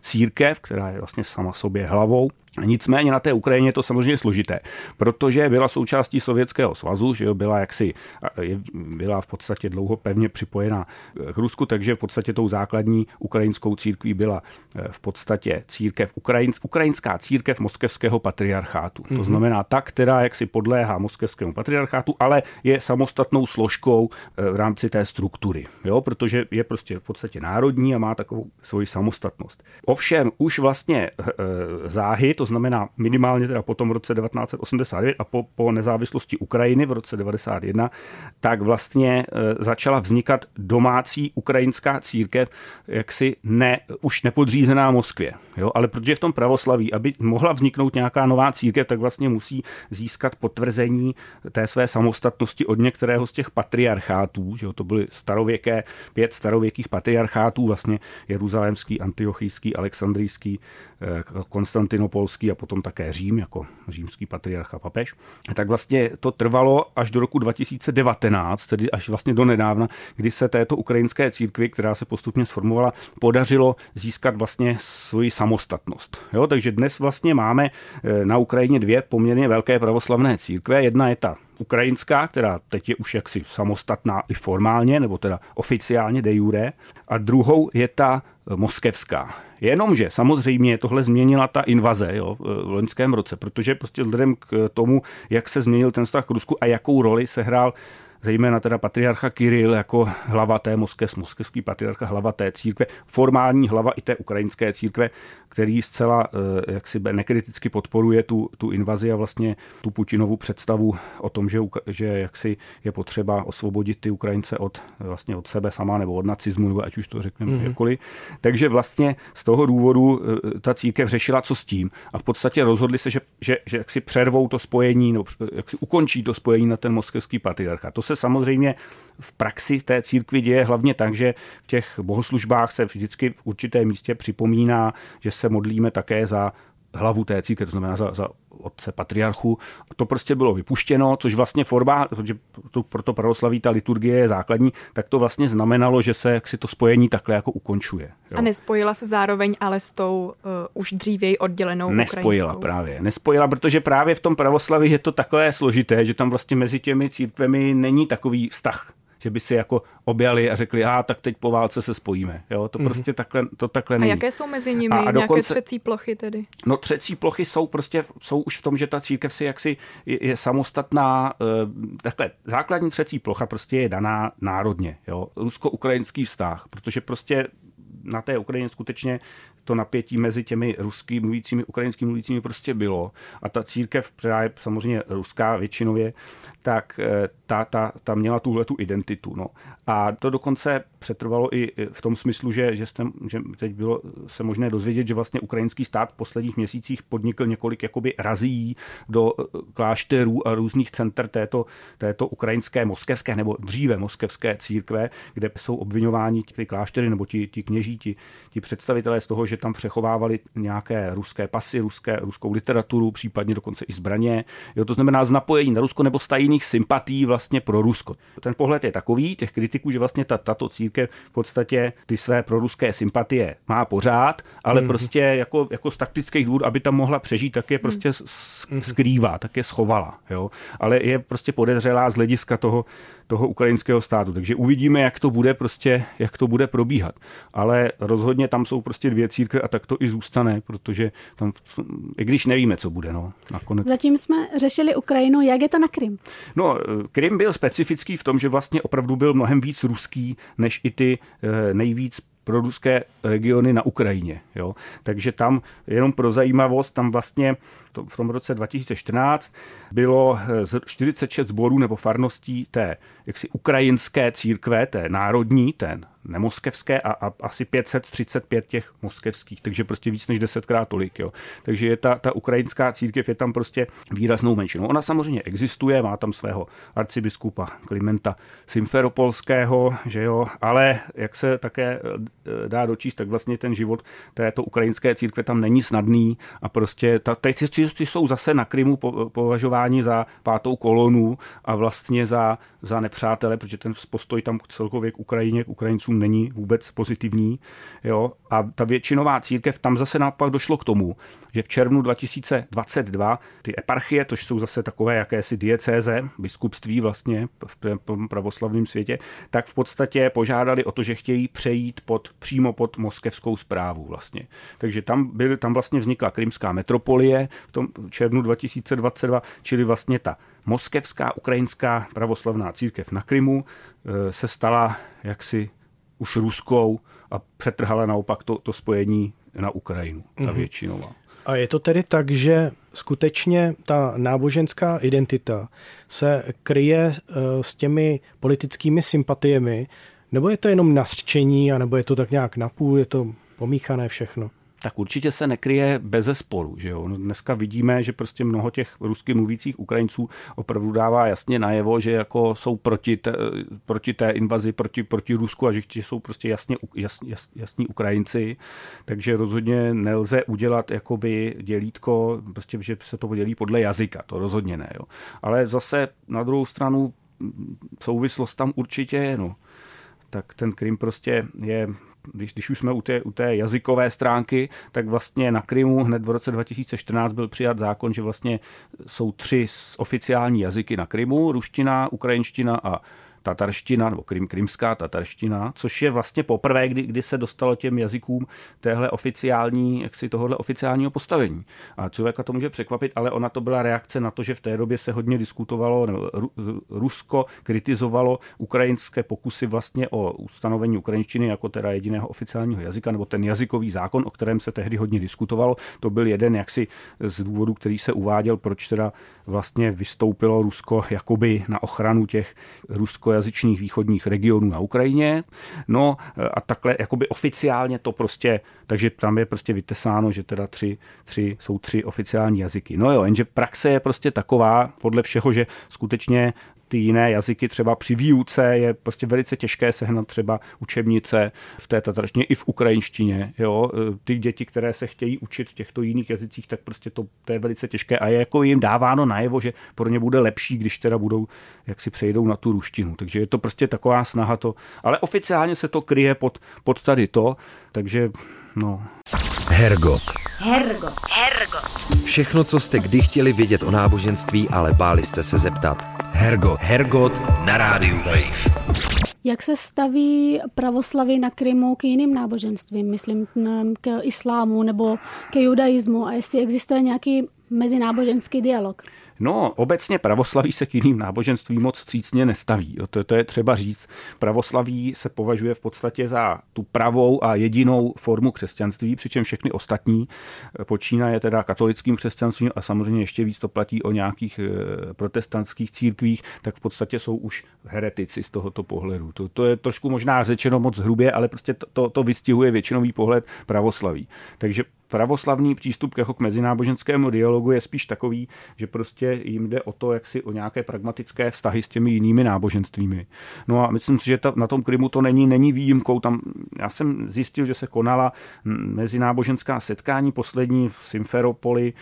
církev, která je vlastně sama sobě hlavou Nicméně na té Ukrajině je to samozřejmě složité, protože byla součástí Sovětského svazu, že jo, byla jaksi, byla v podstatě dlouho pevně připojená k Rusku, takže v podstatě tou základní ukrajinskou církví byla eh, v podstatě církev, ukrajins, ukrajinská církev moskevského patriarchátu. Mm-hmm. To mhm. znamená ta, která jaksi podléhá moskevskému patriarchátu, ale je samostatnou složkou eh, v rámci té struktury, jo, protože je prostě v podstatě národní a má takovou svoji samostatnost. Ovšem už vlastně eh, záhy, to znamená minimálně teda po tom roce 1989 a po, po nezávislosti Ukrajiny v roce 91, tak vlastně e, začala vznikat domácí ukrajinská církev, jaksi ne, už nepodřízená Moskvě. Jo? Ale protože v tom pravoslaví, aby mohla vzniknout nějaká nová církev, tak vlastně musí získat potvrzení té své samostatnosti od některého z těch patriarchátů, že jo? to byly starověké, pět starověkých patriarchátů, vlastně jeruzalémský, antiochijský, alexandrijský, e, konstantinopolský, a potom také Řím jako římský patriarcha papež, tak vlastně to trvalo až do roku 2019, tedy až vlastně do nedávna, kdy se této ukrajinské církvi, která se postupně sformovala, podařilo získat vlastně svoji samostatnost. Jo, takže dnes vlastně máme eh, na Ukrajině dvě poměrně velké pravoslavné církve. Jedna je ta ukrajinská, která teď je už jaksi samostatná i formálně, nebo teda oficiálně de jure, a druhou je ta moskevská. Jenomže samozřejmě tohle změnila ta invaze jo, v loňském roce, protože prostě vzhledem k tomu, jak se změnil ten vztah k Rusku a jakou roli se hrál zejména teda patriarcha Kiril jako hlava té moské, moskevský patriarcha, hlava té církve, formální hlava i té ukrajinské církve, který zcela eh, jak si nekriticky podporuje tu, tu invazi a vlastně tu Putinovu představu o tom, že, že jaksi je potřeba osvobodit ty Ukrajince od, vlastně od sebe sama nebo od nacismu, nebo ať už to řekneme mm-hmm. jakkoliv. Takže vlastně z toho důvodu eh, ta církev řešila, co s tím a v podstatě rozhodli se, že, že, že jak si přervou to spojení, no, jak si ukončí to spojení na ten moskevský patriarcha. To se samozřejmě v praxi té církvi děje hlavně tak, že v těch bohoslužbách se vždycky v určitém místě připomíná, že se modlíme také za hlavu té církve, to znamená za, za otce patriarchu. To prostě bylo vypuštěno, což vlastně forma, protože pro to pravoslaví ta liturgie je základní, tak to vlastně znamenalo, že se si to spojení takhle jako ukončuje. Jo. A nespojila se zároveň ale s tou uh, už dřívěji oddělenou Nespojila ukrajinskou. právě. Nespojila, protože právě v tom pravoslaví je to takové složité, že tam vlastně mezi těmi církvemi není takový vztah že by si jako objali a řekli, a tak teď po válce se spojíme. Jo, to mm-hmm. prostě takhle, to takhle není. A jaké jsou mezi nimi a, a nějaké dokonce, třecí plochy tedy? No třecí plochy jsou prostě, jsou už v tom, že ta církev si jaksi je, je samostatná, uh, takhle základní třecí plocha prostě je daná národně, jo, rusko-ukrajinský vztah, protože prostě na té Ukrajině skutečně to napětí mezi těmi ruskými mluvícími, ukrajinskými mluvícími prostě bylo. A ta církev, která je samozřejmě ruská většinově, tak eh, ta, ta, ta měla tuhle tu identitu. No. A to dokonce přetrvalo i v tom smyslu, že, že, jste, že teď bylo se možné dozvědět, že vlastně ukrajinský stát v posledních měsících podnikl několik jakoby razí do eh, klášterů a různých center této, této ukrajinské moskevské nebo dříve moskevské církve, kde jsou obvinováni ty kláštery nebo ti, ti kněží, ti, ti představitelé z toho, že tam přechovávali nějaké ruské pasy, ruské, ruskou literaturu, případně dokonce i zbraně. Jo, to znamená z napojení na Rusko nebo stajných sympatí vlastně pro Rusko. Ten pohled je takový, těch kritiků, že vlastně ta, tato církev v podstatě ty své proruské sympatie má pořád, ale mm-hmm. prostě jako, jako z taktických důvodů, aby tam mohla přežít, tak je prostě mm-hmm. skrývá, tak je schovala. Jo? Ale je prostě podezřelá z hlediska toho, toho ukrajinského státu. Takže uvidíme, jak to bude prostě, jak to bude probíhat. Ale rozhodně tam jsou prostě dvě církve a tak to i zůstane, protože tam, i když nevíme, co bude, no, nakonec. Zatím jsme řešili Ukrajinu, jak je to na Krym? No, Krym byl specifický v tom, že vlastně opravdu byl mnohem víc ruský, než i ty eh, nejvíc pro ruské regiony na Ukrajině. Jo. Takže tam, jenom pro zajímavost, tam vlastně to, v tom roce 2014 bylo 46 eh, zborů nebo farností té jaksi ukrajinské církve, té národní, té nemoskevské a, a asi 535 těch moskevských, takže prostě víc než desetkrát tolik. Jo. Takže je ta, ta ukrajinská církev je tam prostě výraznou menšinou. Ona samozřejmě existuje, má tam svého arcibiskupa Klimenta Simferopolského, že jo, ale jak se také eh, dá dočíst, tak vlastně ten život této ukrajinské církve tam není snadný a prostě ta, ty jsou zase na Krymu považováni za pátou kolonu a vlastně za, za nepřátele, protože ten postoj tam celkově k Ukrajině, k Ukrajincům není vůbec pozitivní. Jo? A ta většinová církev, tam zase naopak došlo k tomu, že v červnu 2022 ty eparchie, to jsou zase takové jakési diecéze, biskupství vlastně v pravoslavném světě, tak v podstatě požádali o to, že chtějí přejít pod, přímo pod moskevskou zprávu vlastně. Takže tam, byl, tam vlastně vznikla krymská metropolie v tom červnu 2022, čili vlastně ta moskevská ukrajinská pravoslavná církev na Krymu e, se stala jaksi už ruskou a přetrhala naopak to, to spojení na Ukrajinu, ta mm-hmm. většinová. A je to tedy tak, že skutečně ta náboženská identita se kryje e, s těmi politickými sympatiemi, nebo je to jenom nařčení, anebo je to tak nějak napůl, je to pomíchané všechno? Tak určitě se nekryje bez sporu. Že jo? No, dneska vidíme, že prostě mnoho těch rusky mluvících Ukrajinců opravdu dává jasně najevo, že jako jsou proti té, proti té invazi, proti, proti Rusku a že jsou prostě jasně, jas, jas, jasní Ukrajinci. Takže rozhodně nelze udělat jakoby dělítko, prostě, že se to dělí podle jazyka. To rozhodně ne. Jo? Ale zase na druhou stranu souvislost tam určitě je. No tak ten Krym prostě je když, když už jsme u té, u té jazykové stránky, tak vlastně na Krymu hned v roce 2014 byl přijat zákon, že vlastně jsou tři oficiální jazyky na Krymu, ruština, ukrajinština a tatarština, nebo krym, krymská tatarština, což je vlastně poprvé, kdy, kdy se dostalo těm jazykům téhle oficiální, jak si tohohle oficiálního postavení. A člověka to může překvapit, ale ona to byla reakce na to, že v té době se hodně diskutovalo, nebo Rusko kritizovalo ukrajinské pokusy vlastně o ustanovení ukrajinštiny jako teda jediného oficiálního jazyka, nebo ten jazykový zákon, o kterém se tehdy hodně diskutovalo. To byl jeden jaksi z důvodů, který se uváděl, proč teda vlastně vystoupilo Rusko jakoby na ochranu těch rusko ruskojazyčných východních regionů na Ukrajině. No a takhle jakoby oficiálně to prostě, takže tam je prostě vytesáno, že teda tři, tři, jsou tři oficiální jazyky. No jo, jenže praxe je prostě taková, podle všeho, že skutečně ty jiné jazyky třeba při výuce je prostě velice těžké sehnat třeba učebnice v té tatarštině i v ukrajinštině. Jo? Ty děti, které se chtějí učit v těchto jiných jazycích, tak prostě to, to je velice těžké a je jako jim dáváno najevo, že pro ně bude lepší, když teda budou, jak si přejdou na tu ruštinu. Takže je to prostě taková snaha to, ale oficiálně se to kryje pod, pod tady to, takže no. Hergot. Hergot. Hergot. Všechno, co jste kdy chtěli vědět o náboženství, ale báli jste se zeptat. Hergot. Hergot na rádiu Wave. Jak se staví pravoslaví na Krymu k jiným náboženstvím, myslím k islámu nebo k judaismu a jestli existuje nějaký mezináboženský dialog? No, obecně pravoslaví se k jiným náboženstvím moc střícně nestaví. To, to je třeba říct. Pravoslaví se považuje v podstatě za tu pravou a jedinou formu křesťanství, přičem všechny ostatní eh, počínaje teda katolickým křesťanstvím a samozřejmě ještě víc to platí o nějakých eh, protestantských církvích, tak v podstatě jsou už heretici z tohoto pohledu. To, to je trošku možná řečeno moc hrubě, ale prostě to, to, to vystihuje většinový pohled pravoslaví. Takže pravoslavný přístup k, jako k mezináboženskému dialogu je spíš takový, že prostě jim jde o to, jak si o nějaké pragmatické vztahy s těmi jinými náboženstvími. No a myslím si, že ta, na tom Krymu to není, není výjimkou. Tam, já jsem zjistil, že se konala mezináboženská setkání poslední v Simferopoli,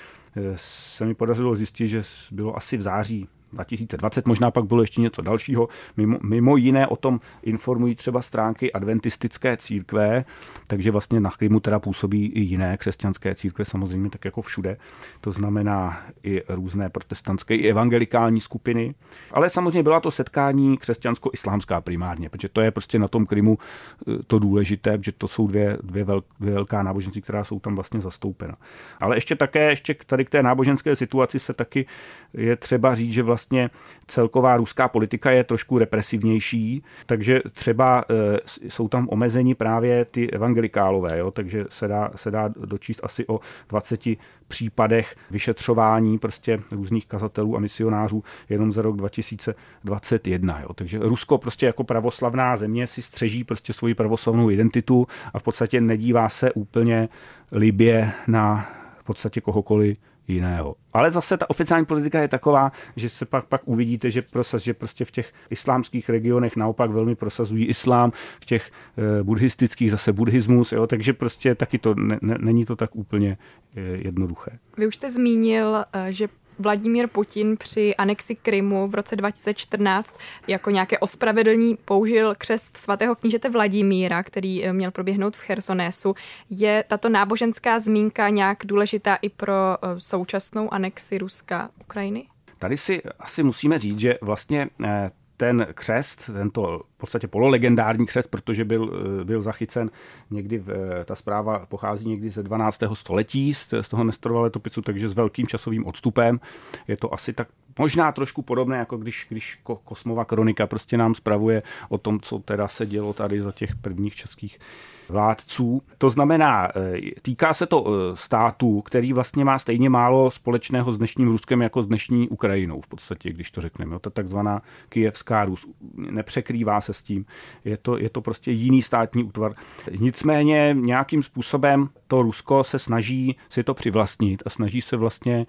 se mi podařilo zjistit, že bylo asi v září 2020, možná pak bylo ještě něco dalšího. Mimo, mimo jiné o tom informují třeba stránky adventistické církve, takže vlastně na Krymu teda působí i jiné křesťanské církve, samozřejmě tak jako všude. To znamená i různé protestantské, i evangelikální skupiny. Ale samozřejmě byla to setkání křesťansko-islámská primárně, protože to je prostě na tom Krymu eh, to důležité, že to jsou dvě, dvě, dvě velká náboženství, která jsou tam vlastně zastoupena. Ale ještě také, ještě tady k té náboženské situaci se taky je třeba říct, že vlastně vlastně celková ruská politika je trošku represivnější, takže třeba e, jsou tam omezení právě ty evangelikálové, jo, takže se dá, se dá dočíst asi o 20 případech vyšetřování prostě různých kazatelů a misionářů jenom za rok 2021. Jo. Takže Rusko prostě jako pravoslavná země si střeží prostě svoji pravoslavnou identitu a v podstatě nedívá se úplně libě na v podstatě kohokoliv jiného. Ale zase ta oficiální politika je taková, že se pak, pak uvidíte, že, prosaz, že prostě v těch islámských regionech naopak velmi prosazují islám, v těch e, buddhistických zase buddhismus, jo, takže prostě taky to ne, ne, není to tak úplně e, jednoduché. Vy už jste zmínil, e, že Vladimír Putin při anexi Krymu v roce 2014 jako nějaké ospravedlní použil křest svatého knížete Vladimíra, který eh, měl proběhnout v Chersonésu. Je tato náboženská zmínka nějak důležitá i pro eh, současnou anexi Ruska Ukrajiny? Tady si asi musíme říct, že vlastně eh, ten křest, tento v podstatě pololegendární křest, protože byl, byl zachycen někdy, v, ta zpráva pochází někdy ze 12. století z, z toho Nestorova letopisu, takže s velkým časovým odstupem. Je to asi tak možná trošku podobné, jako když, když Kosmova kronika prostě nám spravuje o tom, co teda se dělo tady za těch prvních českých vládců. To znamená, e, týká se to e, států, který vlastně má stejně málo společného s dnešním Ruskem jako s dnešní Ukrajinou v podstatě, když to řekneme. Ta takzvaná kijevská Rus nepřekrývá se s tím. Je to, je to prostě jiný státní útvar. Nicméně nějakým způsobem to Rusko se snaží si to přivlastnit a snaží se vlastně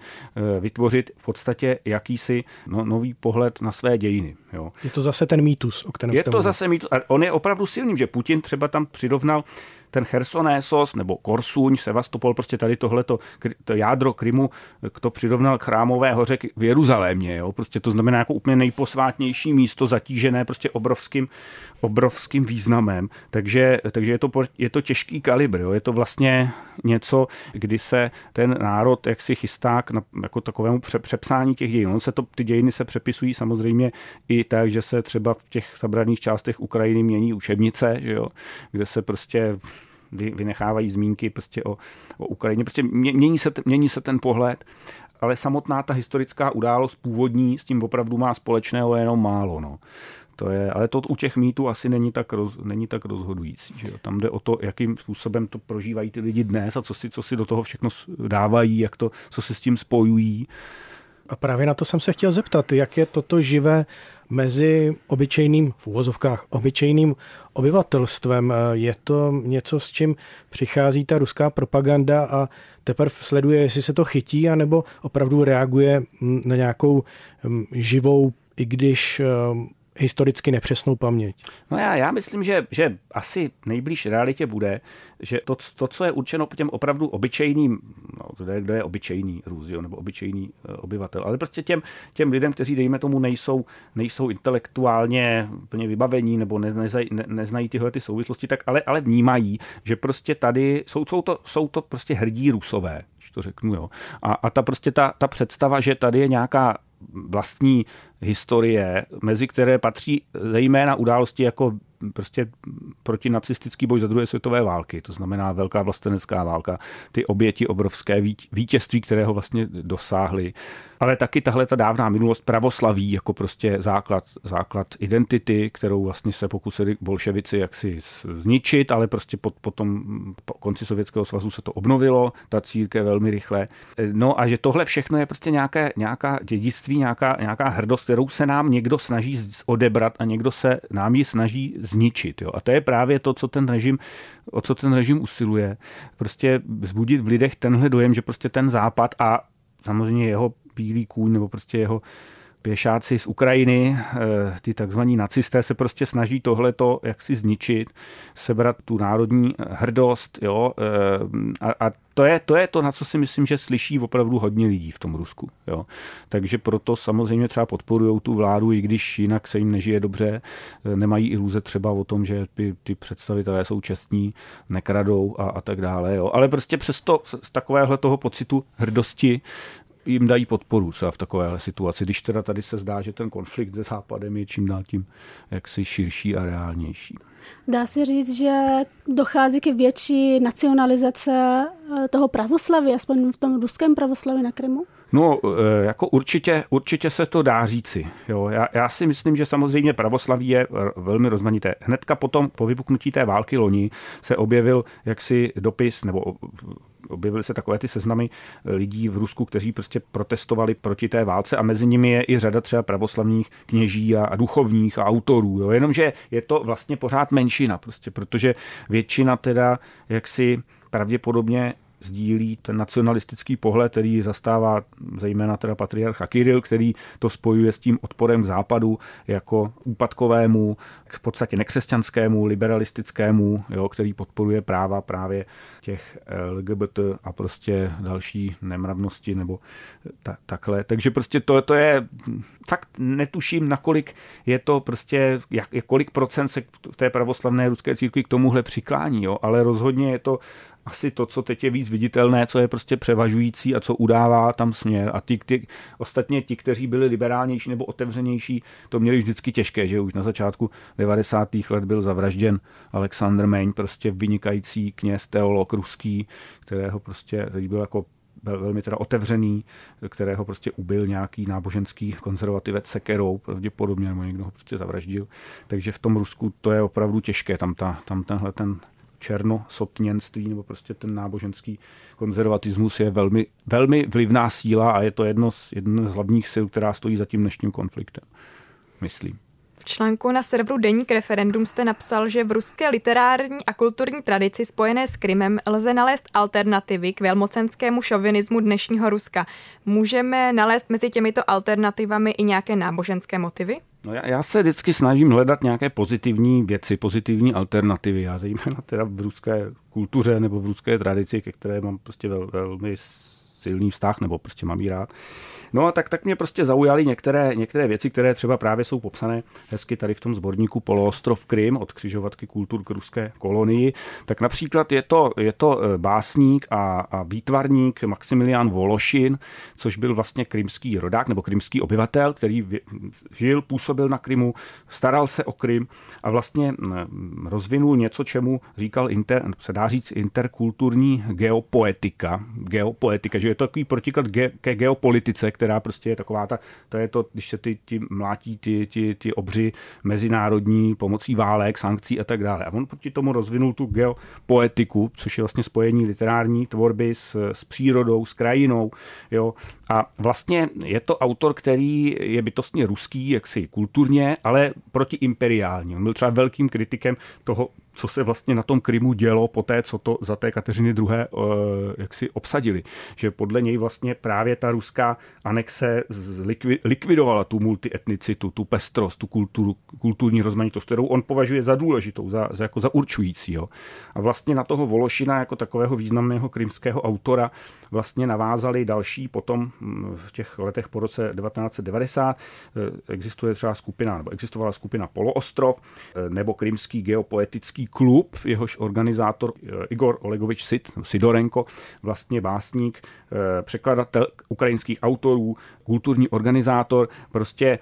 e, vytvořit v podstatě jakýsi no, nový pohled na své dějiny. Jo. Je to zase ten mýtus, o kterém Je to zase mýtus. A on je opravdu silný, že Putin třeba tam přirovnal ten Chersonésos nebo Korsuň, Sevastopol, prostě tady tohleto to jádro Krymu, to přirovnal k chrámové hoře v Jeruzalémě. Jo? Prostě to znamená jako úplně nejposvátnější místo zatížené prostě obrovským, obrovským významem. Takže, takže je, to, je to těžký kalibr. Jo? Je to vlastně něco, kdy se ten národ jak si chystá k na, jako takovému pře, přepsání těch dějin. On se to, ty dějiny se přepisují samozřejmě i tak, že se třeba v těch zabraných částech Ukrajiny mění učebnice, že jo? kde se prostě vynechávají zmínky prostě o, o Ukrajině. Prostě mění se, mění se ten pohled, ale samotná ta historická událost původní s tím opravdu má společného jenom málo. No. To je, ale to u těch mýtů asi není tak, roz, není tak rozhodující. Že jo? Tam jde o to, jakým způsobem to prožívají ty lidi dnes a co si, co si do toho všechno dávají, jak to, co si s tím spojují. A právě na to jsem se chtěl zeptat, jak je toto živé mezi obyčejným, v úvozovkách, obyčejným obyvatelstvem. Je to něco, s čím přichází ta ruská propaganda a teprve sleduje, jestli se to chytí, anebo opravdu reaguje na nějakou živou, i když historicky nepřesnou paměť? No já, já myslím, že, že asi nejblíž realitě bude, že to, to co je určeno těm opravdu obyčejným, no, to je, kdo je obyčejný Rus, jo, nebo obyčejný uh, obyvatel, ale prostě těm, těm lidem, kteří, dejme tomu, nejsou, nejsou intelektuálně plně vybavení nebo ne, ne, ne, neznají tyhle ty souvislosti, tak ale, ale vnímají, že prostě tady jsou, jsou, to, jsou to prostě hrdí Rusové, to řeknu, jo. A, a ta prostě ta, ta představa, že tady je nějaká vlastní historie, mezi které patří zejména události jako prostě protinacistický boj za druhé světové války, to znamená velká vlastenecká válka, ty oběti obrovské vítězství, kterého vlastně dosáhly, ale taky tahle ta dávná minulost pravoslaví jako prostě základ, základ identity, kterou vlastně se pokusili bolševici jaksi zničit, ale prostě po, potom po konci Sovětského svazu se to obnovilo, ta církev velmi rychle. No a že tohle všechno je prostě nějaké, nějaká dědictví, nějaká, nějaká hrdost, kterou se nám někdo snaží odebrat a někdo se nám ji snaží zničit. Jo. A to je právě to, co ten režim, o co ten režim usiluje. Prostě vzbudit v lidech tenhle dojem, že prostě ten západ a samozřejmě jeho bílý kůň nebo prostě jeho pěšáci z Ukrajiny, eh, ty takzvaní nacisté se prostě snaží tohleto jaksi zničit, sebrat tu národní hrdost, jo, eh, a, a to je, to je to, na co si myslím, že slyší opravdu hodně lidí v tom Rusku. Jo. Takže proto samozřejmě třeba podporují tu vládu, i když jinak se jim nežije dobře, eh, nemají iluze třeba o tom, že ty, ty představitelé jsou čestní, nekradou a, a tak dále. Jo. Ale prostě přesto z takovéhle toho pocitu hrdosti jim dají podporu třeba v takovéhle situaci, když teda tady se zdá, že ten konflikt se Západem je čím dál tím jaksi širší a reálnější. Dá se říct, že dochází k větší nacionalizace eh, toho pravoslaví, aspoň v tom ruském pravoslaví na Krymu? No, eh, jako určitě, určitě se to dá říci. Jo. Já, já si myslím, že samozřejmě pravoslaví je velmi rozmanité. Hnedka potom, po vypuknutí té války loni, se objevil jaksi dopis, nebo objevily se takové ty seznamy lidí v Rusku, kteří prostě protestovali proti té válce a mezi nimi je i řada třeba pravoslavných kněží a, a duchovních a autorů. Jo. Jenomže je to vlastně pořád menšina, prostě, protože většina teda jaksi pravděpodobně sdílí ten nacionalistický pohled, který zastává zejména teda patriarcha Kiril, který to spojuje s tím odporem k západu jako úpadkovému, v podstatě nekřesťanskému, liberalistickému, jo, který podporuje práva právě těch LGBT a prostě další nemravnosti nebo ta, takhle. Takže prostě to, to je, fakt netuším, nakolik je to prostě, jak, kolik procent se v té pravoslavné ruské církvi k tomuhle přiklání, jo, ale rozhodně je to asi to, co teď je víc viditelné, co je prostě převažující a co udává tam směr. A ty, ty, ostatně ti, kteří byli liberálnější nebo otevřenější, to měli vždycky těžké, že už na začátku 90. let byl zavražděn Alexander Meň, prostě vynikající kněz, teolog ruský, kterého prostě, který byl jako velmi teda otevřený, kterého prostě ubil nějaký náboženský konzervativec sekerou, pravděpodobně, nebo někdo ho prostě zavraždil. Takže v tom Rusku to je opravdu těžké, tam, ta, tam tenhle ten černosotněnství nebo prostě ten náboženský konzervatismus je velmi, velmi vlivná síla a je to jedno z, jedno z hlavních sil, která stojí za tím dnešním konfliktem, myslím. V článku na serveru Deník referendum jste napsal, že v ruské literární a kulturní tradici spojené s Krymem lze nalézt alternativy k velmocenskému šovinismu dnešního Ruska. Můžeme nalézt mezi těmito alternativami i nějaké náboženské motivy? No já, já se vždycky snažím hledat nějaké pozitivní věci, pozitivní alternativy. Já zejména teda v ruské kultuře nebo v ruské tradici, ke které mám prostě vel, velmi silný vztah, nebo prostě mám jí rád. No a tak, tak mě prostě zaujaly některé, některé věci, které třeba právě jsou popsané hezky tady v tom sborníku Poloostrov Krym od křižovatky kultur k ruské kolonii. Tak například je to, je to e, básník a, a výtvarník Maximilian Vološin, což byl vlastně krymský rodák nebo krymský obyvatel, který žil, působil na Krymu, staral se o Krym a vlastně rozvinul něco, čemu říkal, inter, se dá říct, interkulturní geopoetika. Geopoetika, že je to takový protiklad ge, ke geopolitice, která prostě je taková ta, to je to, když se ty, ty mlátí ty, ty, ty obři mezinárodní pomocí válek, sankcí a tak dále. A on proti tomu rozvinul tu geopoetiku, což je vlastně spojení literární tvorby s, s přírodou, s krajinou. Jo. A vlastně je to autor, který je bytostně ruský, jaksi kulturně, ale protiimperiální. On byl třeba velkým kritikem toho co se vlastně na tom Krymu dělo po té, co to za té Kateřiny II. Eh, jak si obsadili. Že podle něj vlastně právě ta ruská anexe likvidovala tu multietnicitu, tu pestrost, tu kulturu, kulturní rozmanitost, kterou on považuje za důležitou, za, za, jako za určující. Jo. A vlastně na toho Vološina jako takového významného krymského autora vlastně navázali další potom hm, v těch letech po roce 1990 eh, existuje třeba skupina, nebo existovala skupina Poloostrov eh, nebo Krymský geopoetický klub, jehož organizátor eh, Igor Olegovič Sid, Sidorenko, vlastně básník, překladatel ukrajinských autorů, kulturní organizátor, prostě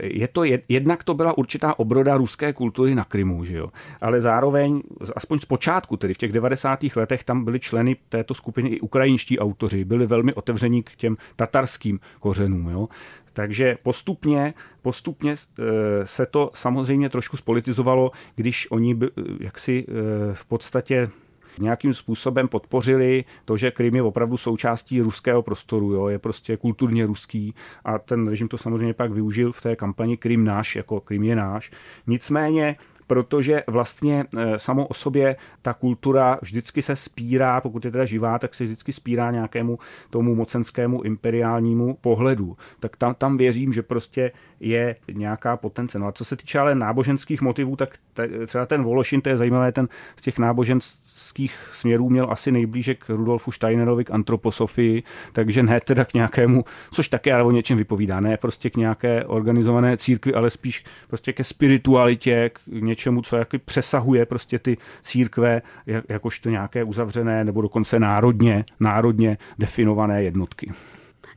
je to, jednak to byla určitá obroda ruské kultury na Krymu, že jo? ale zároveň, aspoň z počátku, tedy v těch 90. letech, tam byli členy této skupiny i ukrajinští autoři byli velmi otevření k těm tatarským kořenům. Jo. Takže postupně, postupně eh, se to samozřejmě trošku spolitizovalo, když oni by, jaksi eh, v podstatě nějakým způsobem podpořili to, že Krym je opravdu součástí ruského prostoru, jo, je prostě kulturně ruský a ten režim to samozřejmě pak využil v té kampani Krym náš, jako Krym je náš. Nicméně protože vlastně eh, samo o sobě ta kultura vždycky se spírá, pokud je teda živá, tak se vždycky spírá nějakému tomu mocenskému imperiálnímu pohledu. Tak tam, tam věřím, že prostě je nějaká potence. No a co se týče ale náboženských motivů, tak třeba ten Vološin, to je zajímavé, ten z těch náboženských směrů měl asi nejblíže k Rudolfu Steinerovi, k antroposofii, takže ne teda k nějakému, což také ale o něčem vypovídá, ne prostě k nějaké organizované církvi, ale spíš prostě ke spiritualitě, k něčemu, co jaký přesahuje prostě ty církve, jak, jakožto nějaké uzavřené nebo dokonce národně, národně definované jednotky.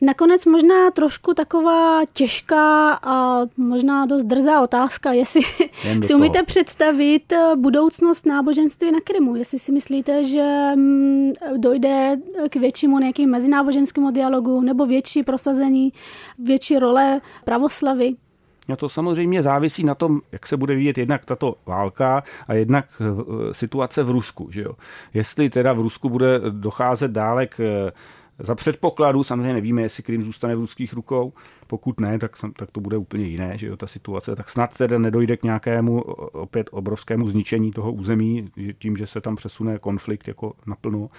Nakonec možná trošku taková těžká a možná dost drzá otázka, jestli si umíte představit eh, budoucnost náboženství na Krymu, jestli si myslíte, že mm, dojde k většímu nějakým mezináboženskému dialogu nebo větší prosazení, větší role pravoslavy. No to samozřejmě závisí na tom, jak se bude vidět jednak tato válka a jednak eh, situace v Rusku. Že jo? Jestli teda v Rusku bude docházet dále k eh, za předpokladu, samozřejmě nevíme, jestli Krym zůstane v ruských rukou, pokud ne, tak, tak to bude úplně jiné, že jo, ta situace, tak snad teda nedojde k nějakému opět obrovskému zničení toho území, tím, že se tam přesune konflikt jako naplno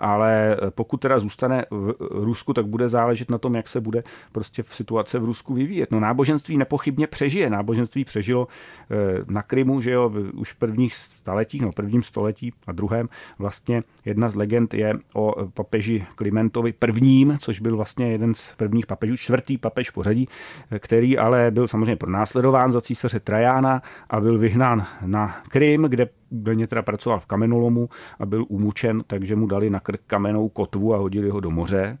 ale pokud teda zůstane v Rusku, tak bude záležet na tom, jak se bude prostě v situace v Rusku vyvíjet. No náboženství nepochybně přežije. Náboženství přežilo eh, na Krymu, že jo, už v prvních staletích, no prvním století a druhém vlastně jedna z legend je o papeži Klimentovi prvním, což byl vlastně jeden z prvních papežů, čtvrtý papež pořadí, eh, který ale byl samozřejmě pronásledován za císaře Trajána a byl vyhnán na Krym, kde údajně teda pracoval v kamenolomu a byl umučen, takže mu dali na krk kamenou kotvu a hodili ho do moře.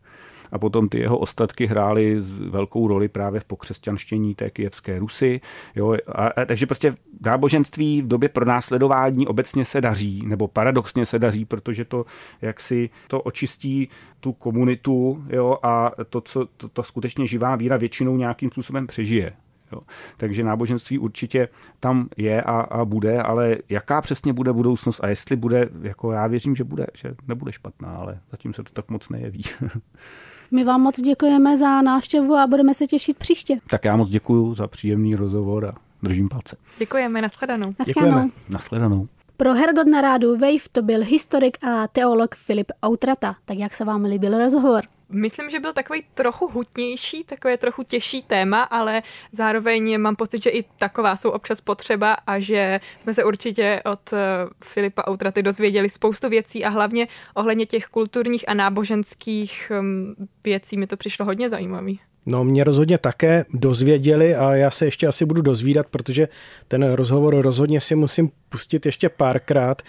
A potom ty jeho ostatky hrály velkou roli právě v pokřesťanštění té kijevské Rusy. Jo, a, a, takže prostě náboženství v době pronásledování obecně se daří, nebo paradoxně se daří, protože to jak si to očistí tu komunitu jo, a to, co to, to skutečně živá víra většinou nějakým způsobem přežije. Jo. Takže náboženství určitě tam je a, a bude, ale jaká přesně bude budoucnost a jestli bude, jako já věřím, že bude, že nebude špatná, ale zatím se to tak moc nejeví. My vám moc děkujeme za návštěvu a budeme se těšit příště. Tak já moc děkuji za příjemný rozhovor a držím palce. Děkujeme, nashledanou. Nashledanou. Nashledanou. Pro Hergot na rádu Wave to byl historik a teolog Filip Outrata. Tak jak se vám líbil rozhovor? Myslím, že byl takový trochu hutnější, takové trochu těžší téma, ale zároveň mám pocit, že i taková jsou občas potřeba a že jsme se určitě od eh, Filipa Outraty dozvěděli spoustu věcí a hlavně ohledně těch kulturních a náboženských hm, věcí mi to přišlo hodně zajímavý. No, mě rozhodně také dozvěděli a já se ještě asi budu dozvídat, protože ten rozhovor rozhodně si musím pustit ještě párkrát.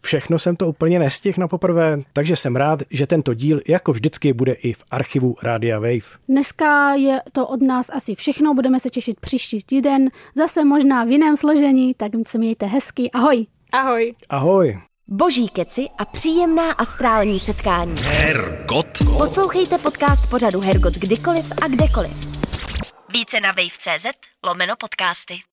Všechno jsem to úplně nestihl na poprvé, takže jsem rád, že tento díl jako vždycky bude i v archivu Rádia Wave. Dneska je to od nás asi všechno, budeme se těšit příští týden, zase možná v jiném složení, tak se mějte hezky, ahoj. Ahoj. Ahoj. Boží keci a příjemná astrální setkání. Hergot. Poslouchejte podcast pořadu Hergot kdykoliv a kdekoliv. Více na wave.cz lomeno podcasty.